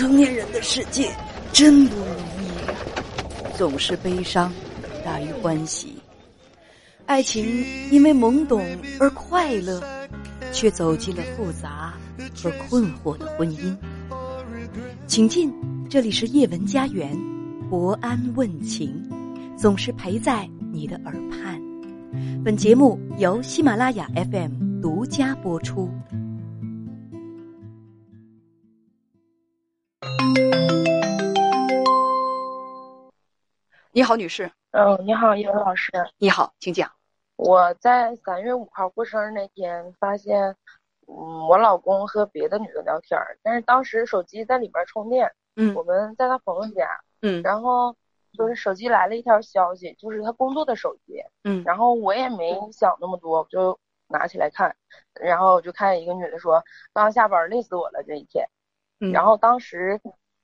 成年人的世界真不容易，总是悲伤大于欢喜。爱情因为懵懂而快乐，却走进了复杂和困惑的婚姻。请进，这里是叶文家园，博安问情，总是陪在你的耳畔。本节目由喜马拉雅 FM 独家播出。你好，女士。嗯，你好，叶文老师。你好，请讲。我在三月五号过生日那天，发现，嗯，我老公和别的女的聊天，但是当时手机在里边充电。嗯。我们在他朋友家。嗯。然后就是手机来了一条消息，就是他工作的手机。嗯。然后我也没想那么多，就拿起来看，然后我就看一个女的说：“刚下班，累死我了这一天。”嗯。然后当时。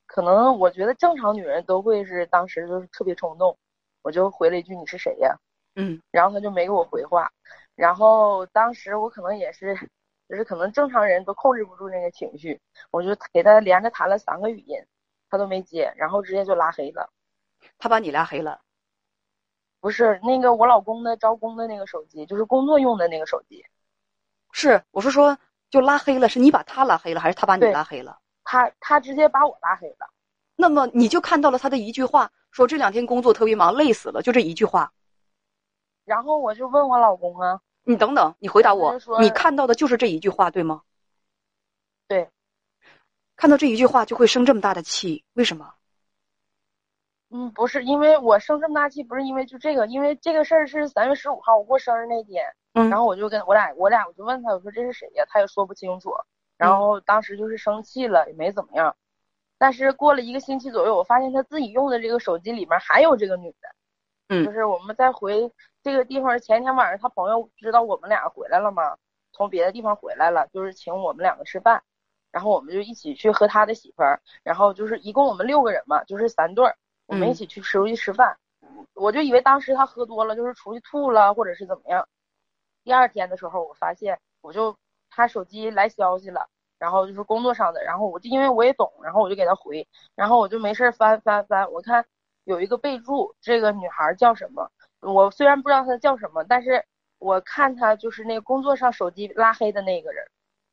可能我觉得正常女人都会是当时就是特别冲动，我就回了一句你是谁呀？嗯，然后他就没给我回话，然后当时我可能也是，就是可能正常人都控制不住那个情绪，我就给他连着弹了三个语音，他都没接，然后直接就拉黑了。他把你拉黑了？不是那个我老公的招工的那个手机，就是工作用的那个手机。是，我是说就拉黑了，是你把他拉黑了，还是他把你拉黑了？他他直接把我拉黑了，那么你就看到了他的一句话，说这两天工作特别忙，累死了，就这一句话。然后我就问我老公啊，你等等，你回答我，你看到的就是这一句话对吗？对，看到这一句话就会生这么大的气，为什么？嗯，不是，因为我生这么大气，不是因为就这个，因为这个事儿是三月十五号我过生日那天，嗯，然后我就跟我俩我俩我就问他，我说这是谁呀？他也说不清楚。然后当时就是生气了，也没怎么样。但是过了一个星期左右，我发现他自己用的这个手机里面还有这个女的。嗯，就是我们在回这个地方前天晚上，他朋友知道我们俩回来了嘛，从别的地方回来了，就是请我们两个吃饭。然后我们就一起去和他的媳妇儿，然后就是一共我们六个人嘛，就是三对儿，我们一起去吃出去吃饭。我就以为当时他喝多了，就是出去吐了或者是怎么样。第二天的时候，我发现我就。他手机来消息了，然后就是工作上的，然后我就因为我也懂，然后我就给他回，然后我就没事翻翻翻，我看有一个备注，这个女孩叫什么？我虽然不知道她叫什么，但是我看她就是那个工作上手机拉黑的那个人，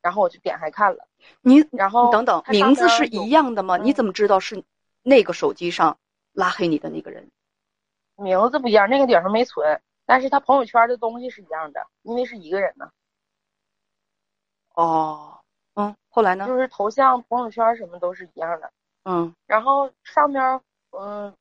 然后我就点开看了。你然后等等，名字是一样的吗？你怎么知道是那个手机上拉黑你的那个人？名字不一样，那个顶上没存，但是他朋友圈的东西是一样的，因为是一个人呢。哦，嗯，后来呢？就是头像、朋友圈什么都是一样的。嗯，然后上面，嗯，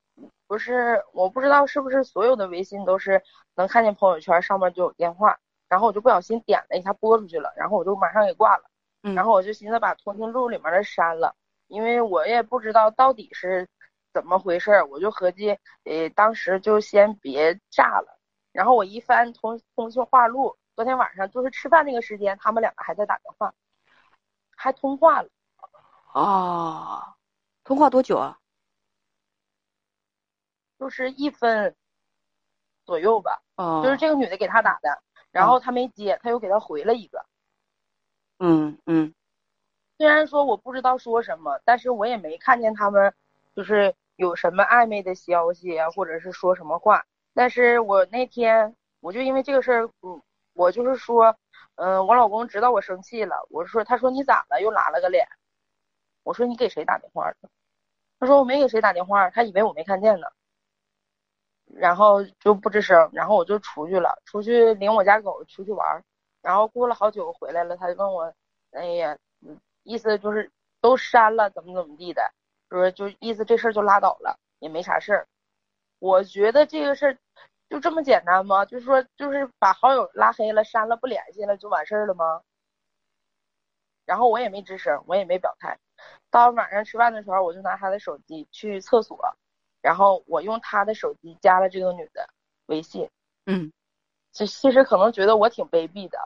不是，我不知道是不是所有的微信都是能看见朋友圈上面就有电话。然后我就不小心点了一下，拨出去了，然后我就马上给挂了。嗯，然后我就寻思把通讯录里面的删了，因为我也不知道到底是怎么回事，我就合计，呃，当时就先别炸了。然后我一翻通通讯话录。昨天晚上就是吃饭那个时间，他们两个还在打电话，还通话了。啊，通话多久啊？就是一分左右吧。哦。就是这个女的给他打的，然后他没接，他又给他回了一个。嗯嗯。虽然说我不知道说什么，但是我也没看见他们就是有什么暧昧的消息啊，或者是说什么话。但是我那天我就因为这个事儿，嗯。我就是说，嗯，我老公知道我生气了。我说，他说你咋了？又拉了个脸。我说你给谁打电话了？他说我没给谁打电话，他以为我没看见呢。然后就不吱声。然后我就出去了，出去领我家狗出去玩。然后过了好久回来了，他就问我，哎呀，意思就是都删了，怎么怎么地的，说就意思这事儿就拉倒了，也没啥事儿。我觉得这个事儿。就这么简单吗？就是说，就是把好友拉黑了、删了、不联系了就完事儿了吗？然后我也没吱声，我也没表态。到晚上吃饭的时候，我就拿他的手机去厕所，然后我用他的手机加了这个女的微信。嗯，其其实可能觉得我挺卑鄙的。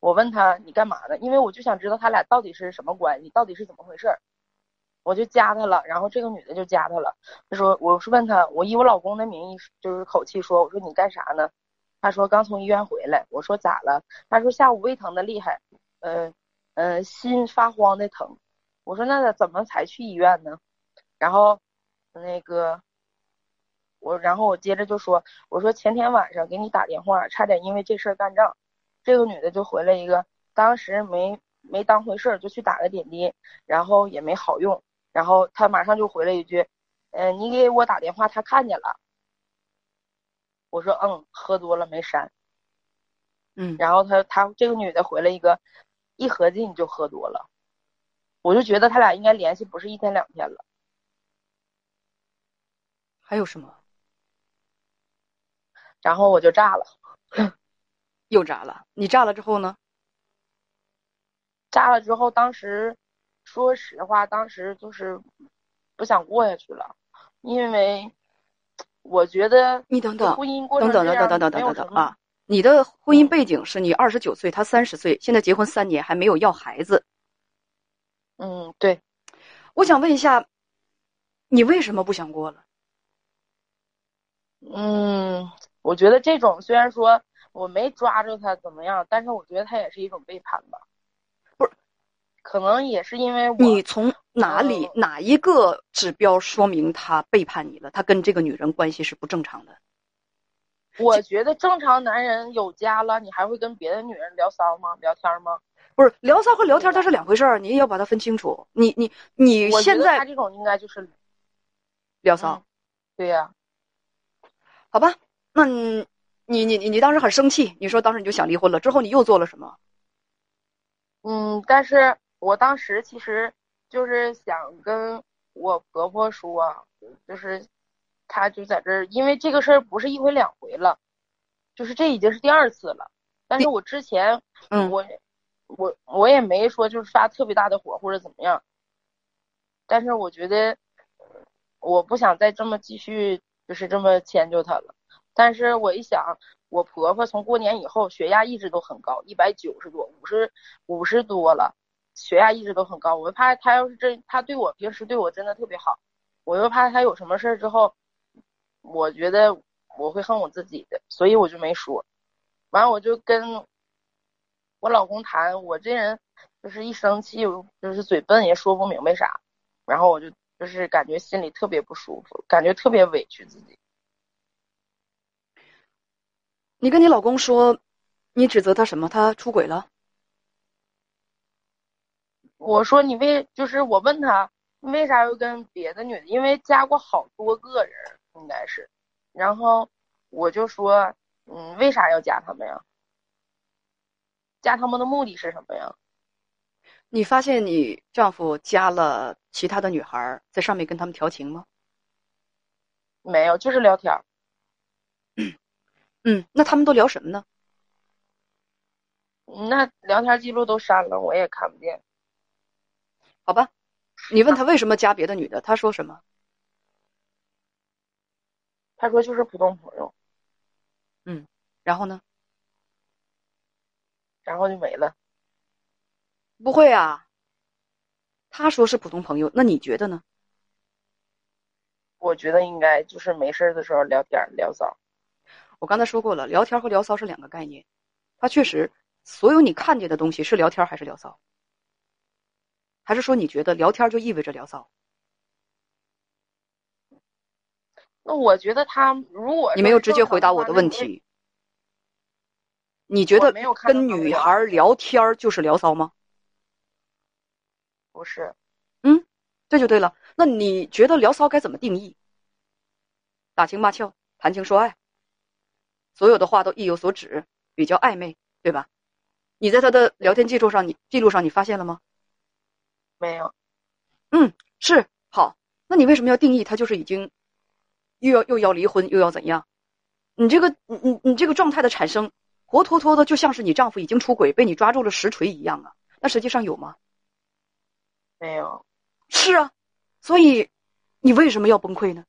我问他你干嘛呢？因为我就想知道他俩到底是什么关系，到底是怎么回事儿。我就加他了，然后这个女的就加他了。他说：“我是问他，我以我老公的名义，就是口气说，我说你干啥呢？”他说：“刚从医院回来。”我说：“咋了？”他说：“下午胃疼的厉害，呃，呃，心发慌的疼。”我说那怎么才去医院呢？然后那个我，然后我接着就说，我说前天晚上给你打电话，差点因为这事儿干仗。这个女的就回了一个，当时没没当回事儿，就去打了点滴，然后也没好用。然后他马上就回了一句，嗯，你给我打电话，他看见了。我说嗯，喝多了没删。嗯，然后他他这个女的回了一个，一合计你就喝多了。我就觉得他俩应该联系不是一天两天了。还有什么？然后我就炸了，又炸了。你炸了之后呢？炸了之后，当时说实话，当时就是不想过下去了，因为我觉得你等等，婚姻过等等等等等等等等啊！你的婚姻背景是你二十九岁，他三十岁，现在结婚三年还没有要孩子。嗯，对。我想问一下，你为什么不想过了？嗯，我觉得这种虽然说我没抓住他怎么样，但是我觉得他也是一种背叛吧。可能也是因为我。你从哪里哪一个指标说明他背叛你了？他跟这个女人关系是不正常的。我觉得正常男人有家了，你还会跟别的女人聊骚吗？聊天吗？不是聊骚和聊天，它是两回事儿，你也要把它分清楚。你你你现在他这种应该就是聊骚，对呀。好吧，那你你你你当时很生气，你说当时你就想离婚了，之后你又做了什么？嗯，但是我当时其实就是想跟我婆婆说，就是她就在这儿，因为这个事儿不是一回两回了，就是这已经是第二次了。但是我之前，嗯，我我我也没说就是发特别大的火或者怎么样，但是我觉得我不想再这么继续。就是这么迁就她了，但是我一想，我婆婆从过年以后血压一直都很高，一百九十多，五十五十多了，血压一直都很高。我怕他要是真，他对我平时对我真的特别好，我又怕他有什么事儿之后，我觉得我会恨我自己的，所以我就没说。完了，我就跟我老公谈，我这人就是一生气，就是嘴笨，也说不明白啥，然后我就。就是感觉心里特别不舒服，感觉特别委屈自己。你跟你老公说，你指责他什么？他出轨了？我说你为就是我问他，为啥要跟别的女的？因为加过好多个人，应该是。然后我就说，嗯，为啥要加他们呀？加他们的目的是什么呀？你发现你丈夫加了其他的女孩在上面跟他们调情吗？没有，就是聊天。嗯，那他们都聊什么呢？那聊天记录都删了，我也看不见。好吧，你问他为什么加别的女的，他说什么？他说就是普通朋友。嗯，然后呢？然后就没了。不会啊，他说是普通朋友，那你觉得呢？我觉得应该就是没事的时候聊天聊骚。我刚才说过了，聊天和聊骚是两个概念。他确实，所有你看见的东西是聊天还是聊骚？还是说你觉得聊天就意味着聊骚？那我觉得他如果你没有直接回答我的问题，你觉得跟女孩聊天就是聊骚吗？不是，嗯，这就对了。那你觉得聊骚该怎么定义？打情骂俏、谈情说爱，所有的话都意有所指，比较暧昧，对吧？你在他的聊天记录上，你记录上你发现了吗？没有。嗯，是好。那你为什么要定义他就是已经又要又要离婚又要怎样？你这个你你你这个状态的产生，活脱脱的就像是你丈夫已经出轨被你抓住了实锤一样啊！那实际上有吗？没有，是啊，所以你为什么要崩溃呢？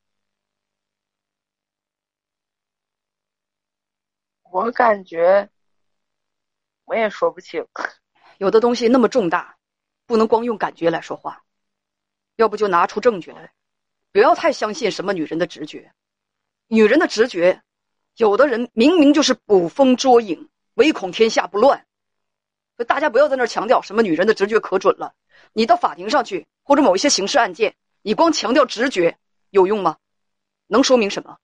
我感觉我也说不清，有的东西那么重大，不能光用感觉来说话，要不就拿出证据来，不要太相信什么女人的直觉，女人的直觉，有的人明明就是捕风捉影，唯恐天下不乱，大家不要在那强调什么女人的直觉可准了。你到法庭上去，或者某一些刑事案件，你光强调直觉有用吗？能说明什么？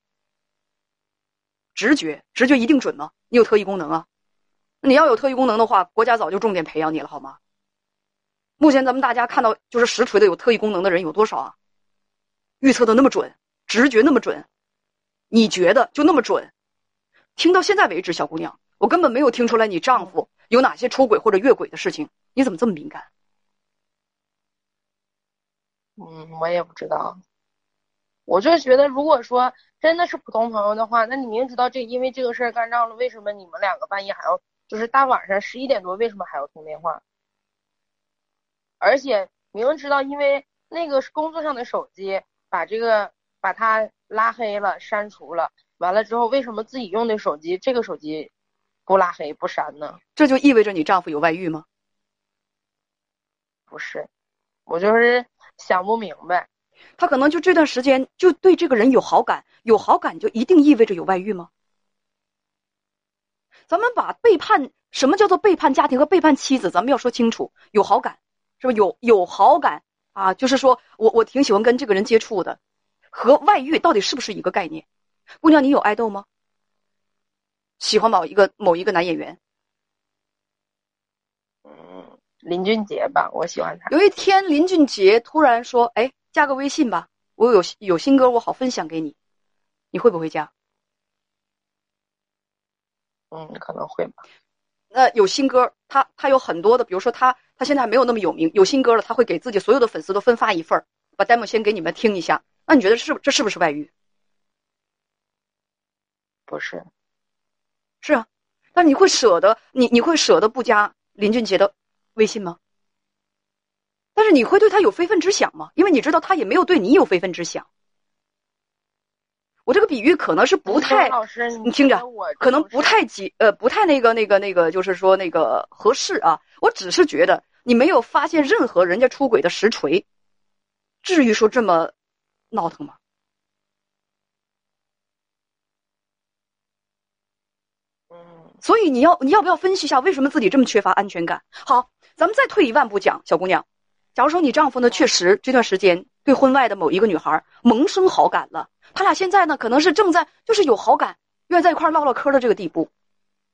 直觉，直觉一定准吗？你有特异功能啊？你要有特异功能的话，国家早就重点培养你了，好吗？目前咱们大家看到，就是实锤的有特异功能的人有多少啊？预测的那么准，直觉那么准，你觉得就那么准？听到现在为止，小姑娘，我根本没有听出来你丈夫有哪些出轨或者越轨的事情，你怎么这么敏感？嗯，我也不知道。我就觉得，如果说真的是普通朋友的话，那你明知道这因为这个事儿干仗了，为什么你们两个半夜还要，就是大晚上十一点多，为什么还要通电话？而且明知道因为那个是工作上的手机，把这个把他拉黑了、删除了，完了之后，为什么自己用的手机这个手机不拉黑不删呢？这就意味着你丈夫有外遇吗？不是，我就是想不明白。他可能就这段时间就对这个人有好感，有好感就一定意味着有外遇吗？咱们把背叛，什么叫做背叛家庭和背叛妻子？咱们要说清楚。有好感，是不是有有好感啊？就是说我我挺喜欢跟这个人接触的，和外遇到底是不是一个概念？姑娘，你有爱豆吗？喜欢某一个某一个男演员？嗯，林俊杰吧，我喜欢他。有一天，林俊杰突然说：“哎。”加个微信吧，我有有新歌，我好分享给你，你会不会加？嗯，可能会吧。那有新歌，他他有很多的，比如说他他现在还没有那么有名，有新歌了，他会给自己所有的粉丝都分发一份把 demo 先给你们听一下。那你觉得是这是不是外遇？不是，是啊。但你会舍得你你会舍得不加林俊杰的微信吗？但是你会对他有非分之想吗？因为你知道他也没有对你有非分之想。我这个比喻可能是不太，老师，你听着，可能不太及，呃，不太那个那个那个，就是说那个合适啊。我只是觉得你没有发现任何人家出轨的实锤，至于说这么闹腾吗？嗯，所以你要你要不要分析一下为什么自己这么缺乏安全感？好，咱们再退一万步讲，小姑娘。假如说你丈夫呢，确实这段时间对婚外的某一个女孩萌生好感了，他俩现在呢可能是正在就是有好感，愿意在一块唠唠嗑的这个地步，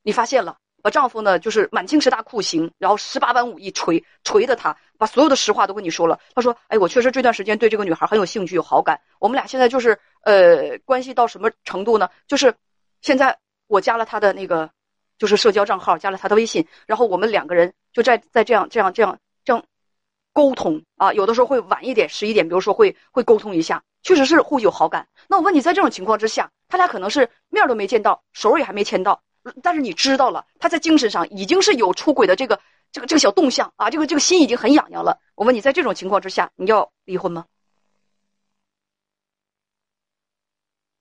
你发现了，把丈夫呢就是满清十大酷刑，然后十八般武艺锤锤的他，把所有的实话都跟你说了。他说：“哎，我确实这段时间对这个女孩很有兴趣，有好感。我们俩现在就是呃关系到什么程度呢？就是现在我加了他的那个就是社交账号，加了他的微信，然后我们两个人就在在这样这样这样这样。”沟通啊，有的时候会晚一点，十一点，比如说会会沟通一下，确实是互有好感。那我问你，在这种情况之下，他俩可能是面都没见到，手也还没牵到，但是你知道了，他在精神上已经是有出轨的这个这个这个小动向啊，这个这个心已经很痒痒了。我问你，在这种情况之下，你要离婚吗？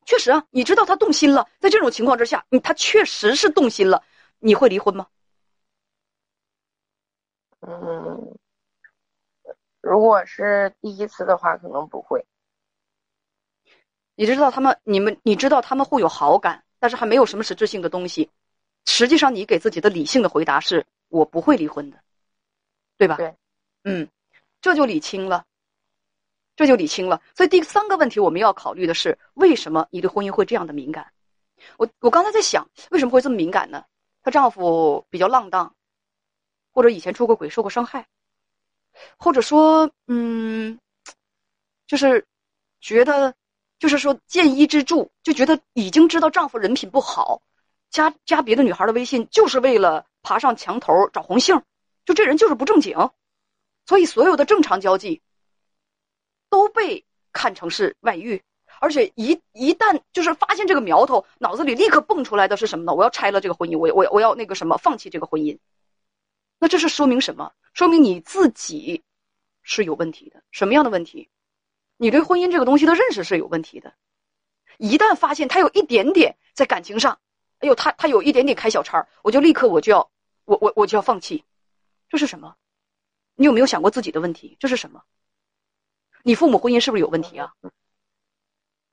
确实啊，你知道他动心了，在这种情况之下，你他确实是动心了，你会离婚吗？嗯。如果是第一次的话，可能不会。你知道他们，你们，你知道他们会有好感，但是还没有什么实质性的东西。实际上，你给自己的理性的回答是：我不会离婚的，对吧？对，嗯，这就理清了，这就理清了。所以第三个问题我们要考虑的是：为什么你对婚姻会这样的敏感？我我刚才在想，为什么会这么敏感呢？她丈夫比较浪荡，或者以前出过轨，受过伤害。或者说，嗯，就是觉得，就是说见一之助，就觉得已经知道丈夫人品不好，加加别的女孩的微信，就是为了爬上墙头找红杏，就这人就是不正经，所以所有的正常交际都被看成是外遇，而且一一旦就是发现这个苗头，脑子里立刻蹦出来的是什么呢？我要拆了这个婚姻，我我我要那个什么，放弃这个婚姻。那这是说明什么？说明你自己是有问题的。什么样的问题？你对婚姻这个东西的认识是有问题的。一旦发现他有一点点在感情上，哎呦，他他有一点点开小差我就立刻我就要我我我就要放弃。这是什么？你有没有想过自己的问题？这是什么？你父母婚姻是不是有问题啊？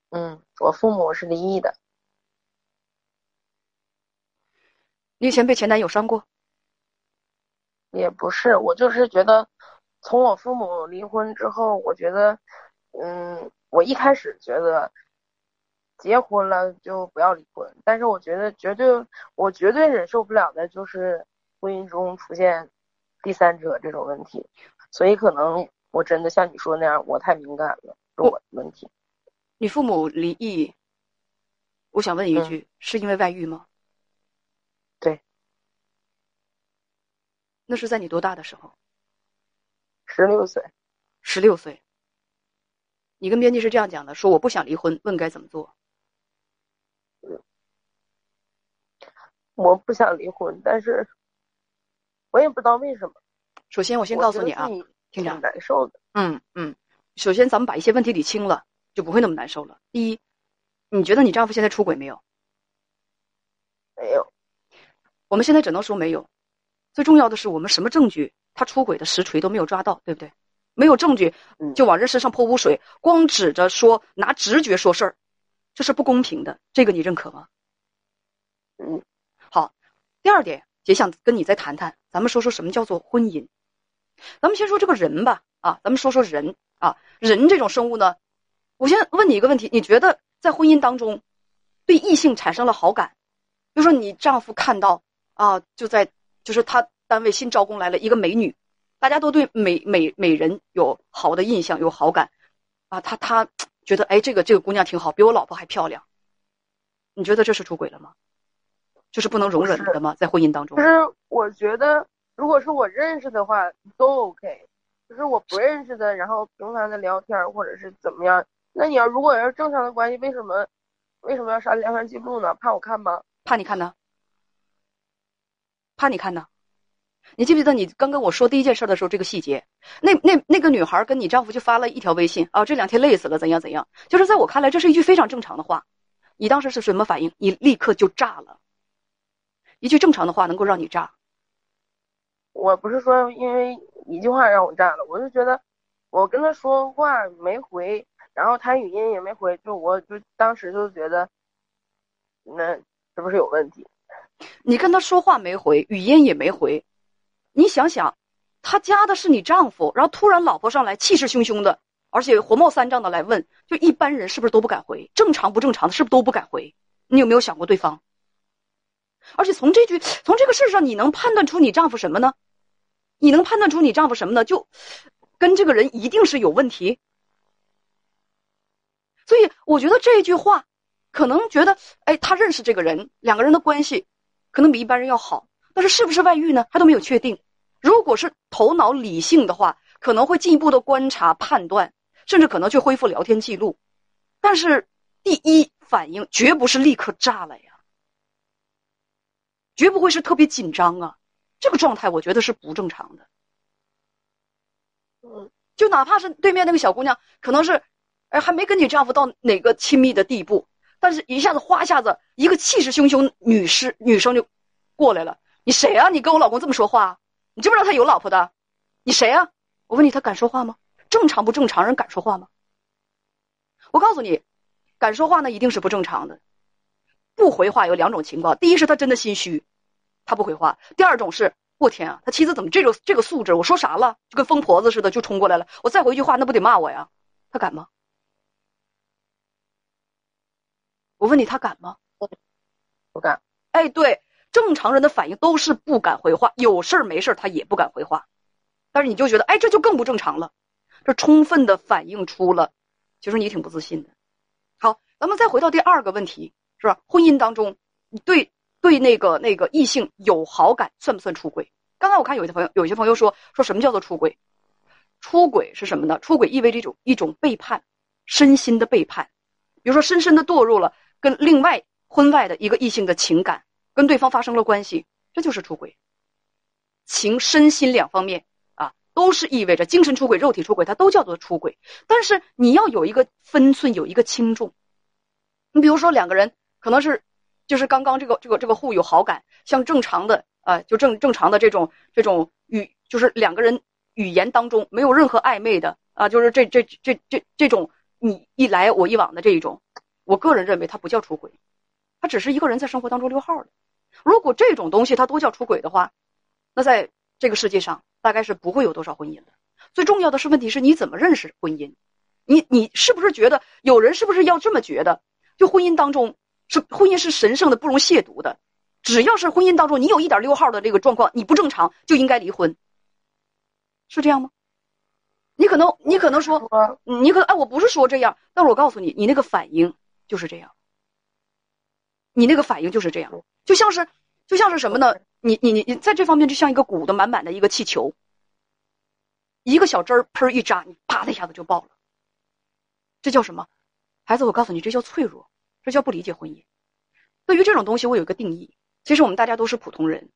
嗯，我父母是离异的。你以前被前男友伤过？也不是，我就是觉得，从我父母离婚之后，我觉得，嗯，我一开始觉得结婚了就不要离婚，但是我觉得绝对，我绝对忍受不了的就是婚姻中出现第三者这种问题，所以可能我真的像你说那样，我太敏感了，是我的问题。你父母离异，我想问一句，是因为外遇吗？对。那是在你多大的时候？十六岁，十六岁。你跟编辑是这样讲的：说我不想离婚，问该怎么做？我不想离婚，但是我也不知道为什么。首先，我先告诉你啊，挺难受的。嗯嗯，首先咱们把一些问题理清了，就不会那么难受了。第一，你觉得你丈夫现在出轨没有？没有。我们现在只能说没有。最重要的是，我们什么证据？他出轨的实锤都没有抓到，对不对？没有证据，就往人身上泼污水，光指着说拿直觉说事儿，这是不公平的。这个你认可吗？嗯，好。第二点，也想跟你再谈谈，咱们说说什么叫做婚姻。咱们先说这个人吧，啊，咱们说说人啊，人这种生物呢，我先问你一个问题：你觉得在婚姻当中，对异性产生了好感？比如说你丈夫看到啊，就在就是他。单位新招工来了一个美女，大家都对美美美人有好的印象，有好感，啊，他他觉得哎，这个这个姑娘挺好，比我老婆还漂亮。你觉得这是出轨了吗？就是不能容忍的吗？在婚姻当中？其实我觉得，如果是我认识的话都 OK，就是我不认识的，然后频繁的聊天或者是怎么样，那你要如果要是正常的关系，为什么为什么要删聊天记录呢？怕我看吗？怕你看呢？怕你看呢？你记不记得你刚跟我说第一件事的时候，这个细节？那那那个女孩跟你丈夫就发了一条微信啊，这两天累死了，怎样怎样？就是在我看来，这是一句非常正常的话。你当时是什么反应？你立刻就炸了。一句正常的话能够让你炸？我不是说因为一句话让我炸了，我是觉得我跟他说话没回，然后他语音也没回，就我就当时就觉得，那是不是有问题？你跟他说话没回，语音也没回。你想想，他加的是你丈夫，然后突然老婆上来气势汹汹的，而且火冒三丈的来问，就一般人是不是都不敢回？正常不正常的，是不是都不敢回？你有没有想过对方？而且从这句，从这个事上，你能判断出你丈夫什么呢？你能判断出你丈夫什么呢？就跟这个人一定是有问题。所以我觉得这句话，可能觉得，哎，他认识这个人，两个人的关系可能比一般人要好。但是是不是外遇呢？他都没有确定。如果是头脑理性的话，可能会进一步的观察判断，甚至可能去恢复聊天记录。但是第一反应绝不是立刻炸了呀，绝不会是特别紧张啊。这个状态我觉得是不正常的。嗯，就哪怕是对面那个小姑娘，可能是，哎，还没跟你丈夫到哪个亲密的地步，但是一下子哗一下子，一个气势汹汹女士女生就过来了。你谁啊？你跟我老公这么说话？你知不知道他有老婆的？你谁啊？我问你，他敢说话吗？正常不正常？人敢说话吗？我告诉你，敢说话那一定是不正常的。不回话有两种情况：第一是他真的心虚，他不回话；第二种是，我天啊，他妻子怎么这个这个素质？我说啥了，就跟疯婆子似的就冲过来了。我再回一句话，那不得骂我呀？他敢吗？我问你，他敢吗？不敢。哎，对。正常人的反应都是不敢回话，有事儿没事儿他也不敢回话，但是你就觉得，哎，这就更不正常了，这充分的反映出了，其实你挺不自信的。好，咱们再回到第二个问题，是吧？婚姻当中，你对对那个那个异性有好感，算不算出轨？刚才我看有些朋友有些朋友说，说什么叫做出轨？出轨是什么呢？出轨意味着一种一种背叛，身心的背叛，比如说深深的堕入了跟另外婚外的一个异性的情感。跟对方发生了关系，这就是出轨。情、身心两方面啊，都是意味着精神出轨、肉体出轨，它都叫做出轨。但是你要有一个分寸，有一个轻重。你比如说两个人可能是，就是刚刚这个这个这个互有好感，像正常的啊，就正正常的这种这种语，就是两个人语言当中没有任何暧昧的啊，就是这这这这这种你一来我一往的这一种，我个人认为它不叫出轨。他只是一个人在生活当中溜号的。如果这种东西他都叫出轨的话，那在这个世界上大概是不会有多少婚姻的。最重要的是，问题是你怎么认识婚姻？你你是不是觉得有人是不是要这么觉得？就婚姻当中是婚姻是神圣的，不容亵渎的。只要是婚姻当中你有一点溜号的这个状况，你不正常就应该离婚，是这样吗？你可能你可能说，你可哎，我不是说这样，但是我告诉你，你那个反应就是这样。你那个反应就是这样，就像是就像是什么呢？你你你你在这方面就像一个鼓的满满的一个气球，一个小针儿喷一扎，你啪的一下子就爆了。这叫什么？孩子，我告诉你，这叫脆弱，这叫不理解婚姻。对于这种东西，我有一个定义。其实我们大家都是普通人，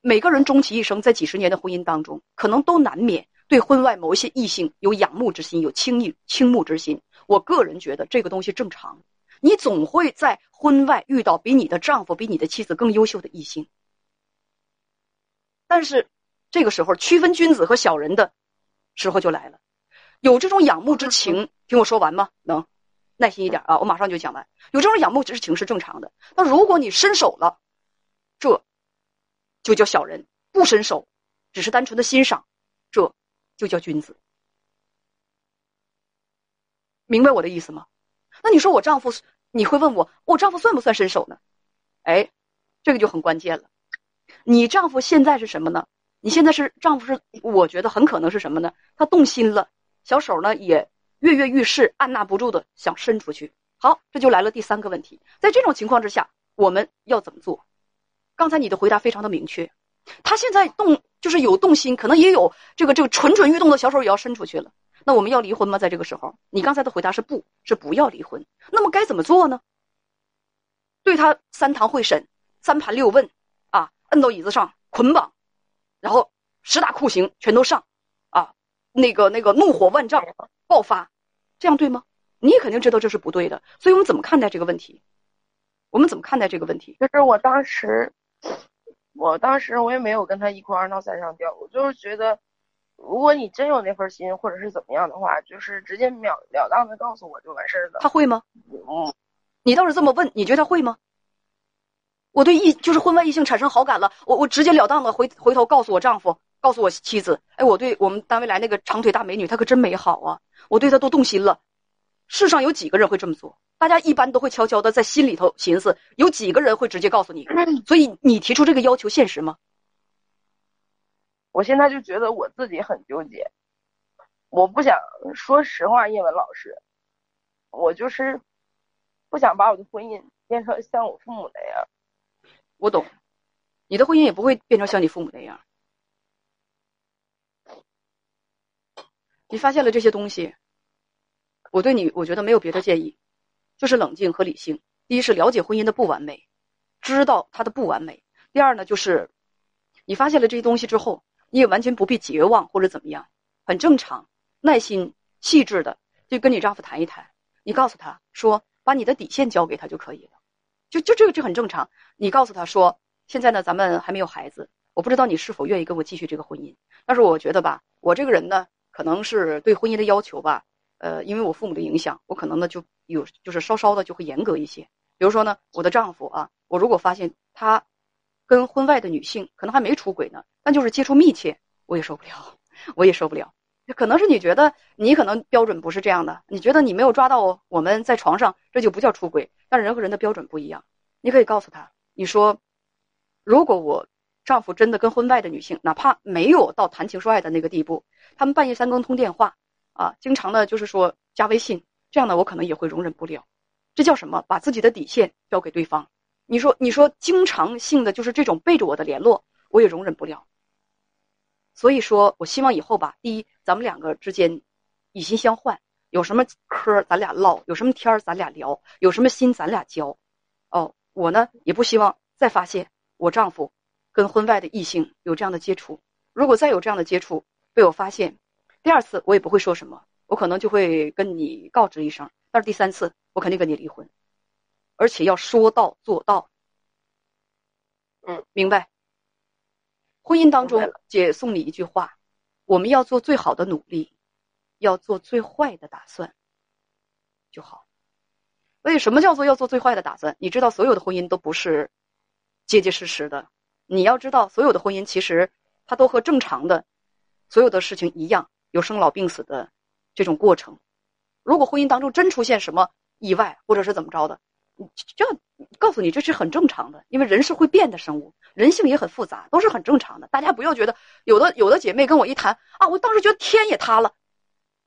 每个人终其一生，在几十年的婚姻当中，可能都难免对婚外某一些异性有仰慕之心，有轻易倾慕之心。我个人觉得这个东西正常。你总会在婚外遇到比你的丈夫、比你的妻子更优秀的异性，但是这个时候区分君子和小人的时候就来了。有这种仰慕之情，听我说完吗？能耐心一点啊！我马上就讲完。有这种仰慕之情是正常的。那如果你伸手了，这就叫小人；不伸手，只是单纯的欣赏，这就叫君子。明白我的意思吗？那你说我丈夫，你会问我，我丈夫算不算伸手呢？哎，这个就很关键了。你丈夫现在是什么呢？你现在是丈夫是，我觉得很可能是什么呢？他动心了，小手呢也跃跃欲试，按捺不住的想伸出去。好，这就来了第三个问题。在这种情况之下，我们要怎么做？刚才你的回答非常的明确，他现在动就是有动心，可能也有这个这个蠢蠢欲动的小手也要伸出去了。那我们要离婚吗？在这个时候，你刚才的回答是不，是不要离婚。那么该怎么做呢？对他三堂会审，三盘六问，啊，摁到椅子上捆绑，然后十大酷刑全都上，啊，那个那个怒火万丈爆发，这样对吗？你肯定知道这是不对的。所以我们怎么看待这个问题？我们怎么看待这个问题？就是我当时，我当时我也没有跟他一哭二闹三上吊，我就是觉得。如果你真有那份心，或者是怎么样的话，就是直接秒了当的告诉我就完事儿了。他会吗？嗯，你倒是这么问，你觉得他会吗？我对异就是婚外异性产生好感了，我我直截了当的回回头告诉我丈夫，告诉我妻子，哎，我对我们单位来那个长腿大美女，她可真美好啊，我对她都动心了。世上有几个人会这么做？大家一般都会悄悄的在心里头寻思，有几个人会直接告诉你？所以你提出这个要求现实吗？我现在就觉得我自己很纠结，我不想说实话，叶文老师，我就是不想把我的婚姻变成像我父母那样。我懂，你的婚姻也不会变成像你父母那样。你发现了这些东西，我对你，我觉得没有别的建议，就是冷静和理性。第一是了解婚姻的不完美，知道它的不完美；第二呢，就是你发现了这些东西之后。你也完全不必绝望或者怎么样，很正常，耐心细致的就跟你丈夫谈一谈。你告诉他说，把你的底线交给他就可以了，就就这个这很正常。你告诉他说，现在呢咱们还没有孩子，我不知道你是否愿意跟我继续这个婚姻。但是我觉得吧，我这个人呢，可能是对婚姻的要求吧，呃，因为我父母的影响，我可能呢就有就是稍稍的就会严格一些。比如说呢，我的丈夫啊，我如果发现他。跟婚外的女性可能还没出轨呢，但就是接触密切，我也受不了，我也受不了。可能是你觉得你可能标准不是这样的，你觉得你没有抓到我们在床上，这就不叫出轨。但人和人的标准不一样，你可以告诉他，你说，如果我丈夫真的跟婚外的女性，哪怕没有到谈情说爱的那个地步，他们半夜三更通电话，啊，经常的就是说加微信，这样的我可能也会容忍不了。这叫什么？把自己的底线交给对方。你说，你说经常性的就是这种背着我的联络，我也容忍不了。所以说我希望以后吧，第一，咱们两个之间以心相换，有什么嗑咱俩唠，有什么天咱俩聊，有什么心咱俩交。哦，我呢也不希望再发现我丈夫跟婚外的异性有这样的接触。如果再有这样的接触被我发现，第二次我也不会说什么，我可能就会跟你告知一声。但是第三次，我肯定跟你离婚。而且要说到做到，嗯，明白。婚姻当中，姐送你一句话：我们要做最好的努力，要做最坏的打算就好。所以，什么叫做要做最坏的打算？你知道，所有的婚姻都不是结结实实的。你要知道，所有的婚姻其实它都和正常的所有的事情一样有生老病死的这种过程。如果婚姻当中真出现什么意外，或者是怎么着的，这样告诉你这是很正常的，因为人是会变的生物，人性也很复杂，都是很正常的。大家不要觉得有的有的姐妹跟我一谈啊，我当时觉得天也塌了，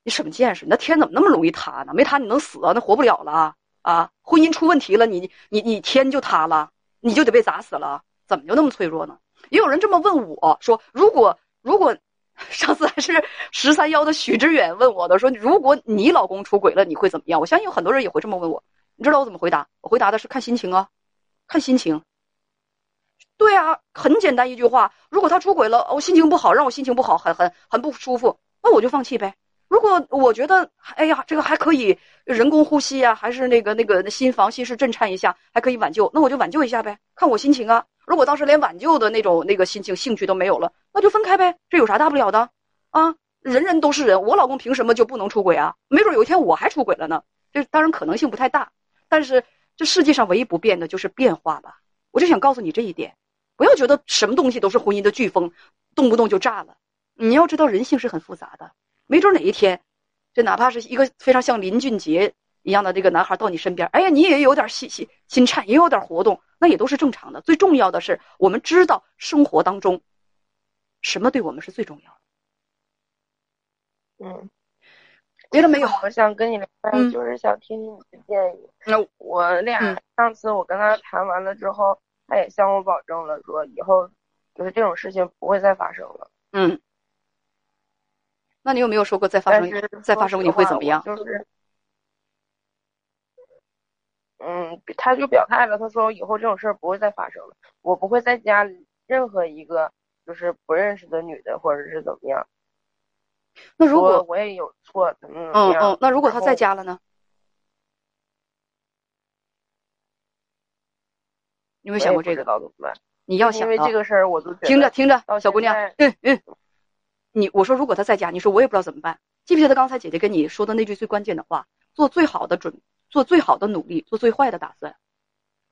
你什么见识？那天怎么那么容易塌呢？没塌你能死啊？那活不了了啊！婚姻出问题了，你你你天就塌了，你就得被砸死了，怎么就那么脆弱呢？也有人这么问我说：“如果如果上次还是十三幺的许知远问我的说，如果你老公出轨了，你会怎么样？”我相信有很多人也会这么问我。你知道我怎么回答？我回答的是看心情啊，看心情。对啊，很简单一句话：如果他出轨了，我心情不好，让我心情不好，很很很不舒服，那我就放弃呗。如果我觉得，哎呀，这个还可以人工呼吸啊，还是那个那个心房心室震颤一下，还可以挽救，那我就挽救一下呗，看我心情啊。如果当时连挽救的那种那个心情兴趣都没有了，那就分开呗，这有啥大不了的啊？人人都是人，我老公凭什么就不能出轨啊？没准有一天我还出轨了呢，这当然可能性不太大，但是这世界上唯一不变的就是变化吧。我就想告诉你这一点，不要觉得什么东西都是婚姻的飓风，动不动就炸了。你要知道人性是很复杂的，没准哪一天，这哪怕是一个非常像林俊杰一样的这个男孩到你身边，哎呀，你也有点心心心颤，也有点活动。那也都是正常的。最重要的是，我们知道生活当中，什么对我们是最重要的。嗯，别的没有。我想跟你聊，就是想听听你的建议。那我俩上次我跟他谈完了之后，他也向我保证了，说以后就是这种事情不会再发生了。嗯。那你有没有说过再发生再发生你会怎么样？就是。嗯，他就表态了，他说以后这种事儿不会再发生了，我不会再加任何一个就是不认识的女的，或者是怎么样。那如果我也有错，怎么怎么样？嗯嗯，那如果他再加了呢？你有没有想过这个？你要想因为这个事儿，我都听着听着，小姑娘，嗯嗯，你我说如果他在家，你说我也不知道怎么办。记不记得刚才姐姐跟你说的那句最关键的话？做最好的准。做最好的努力，做最坏的打算。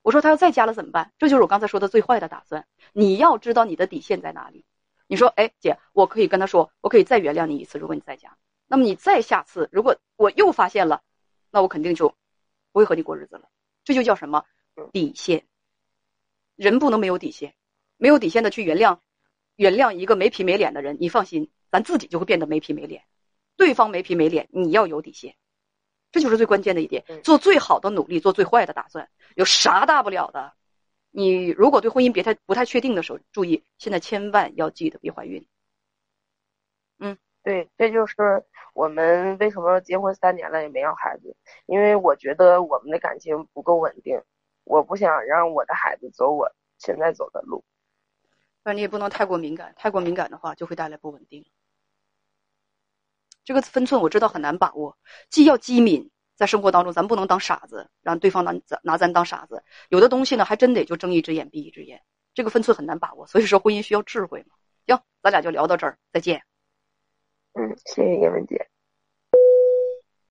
我说他要再加了怎么办？这就是我刚才说的最坏的打算。你要知道你的底线在哪里。你说，哎，姐，我可以跟他说，我可以再原谅你一次，如果你再讲。那么你再下次，如果我又发现了，那我肯定就不会和你过日子了。这就叫什么底线？人不能没有底线，没有底线的去原谅，原谅一个没皮没脸的人。你放心，咱自己就会变得没皮没脸。对方没皮没脸，你要有底线。这就是最关键的一点，做最好的努力，做最坏的打算，有啥大不了的？你如果对婚姻别太不太确定的时候，注意，现在千万要记得别怀孕。嗯，对，这就是我们为什么结婚三年了也没要孩子，因为我觉得我们的感情不够稳定，我不想让我的孩子走我现在走的路。但你也不能太过敏感，太过敏感的话就会带来不稳定。这个分寸我知道很难把握，既要机敏，在生活当中咱不能当傻子，让对方拿咱拿咱当傻子。有的东西呢，还真得就睁一只眼闭一只眼，这个分寸很难把握。所以说，婚姻需要智慧嘛。行，咱俩就聊到这儿，再见。嗯，谢谢叶文姐。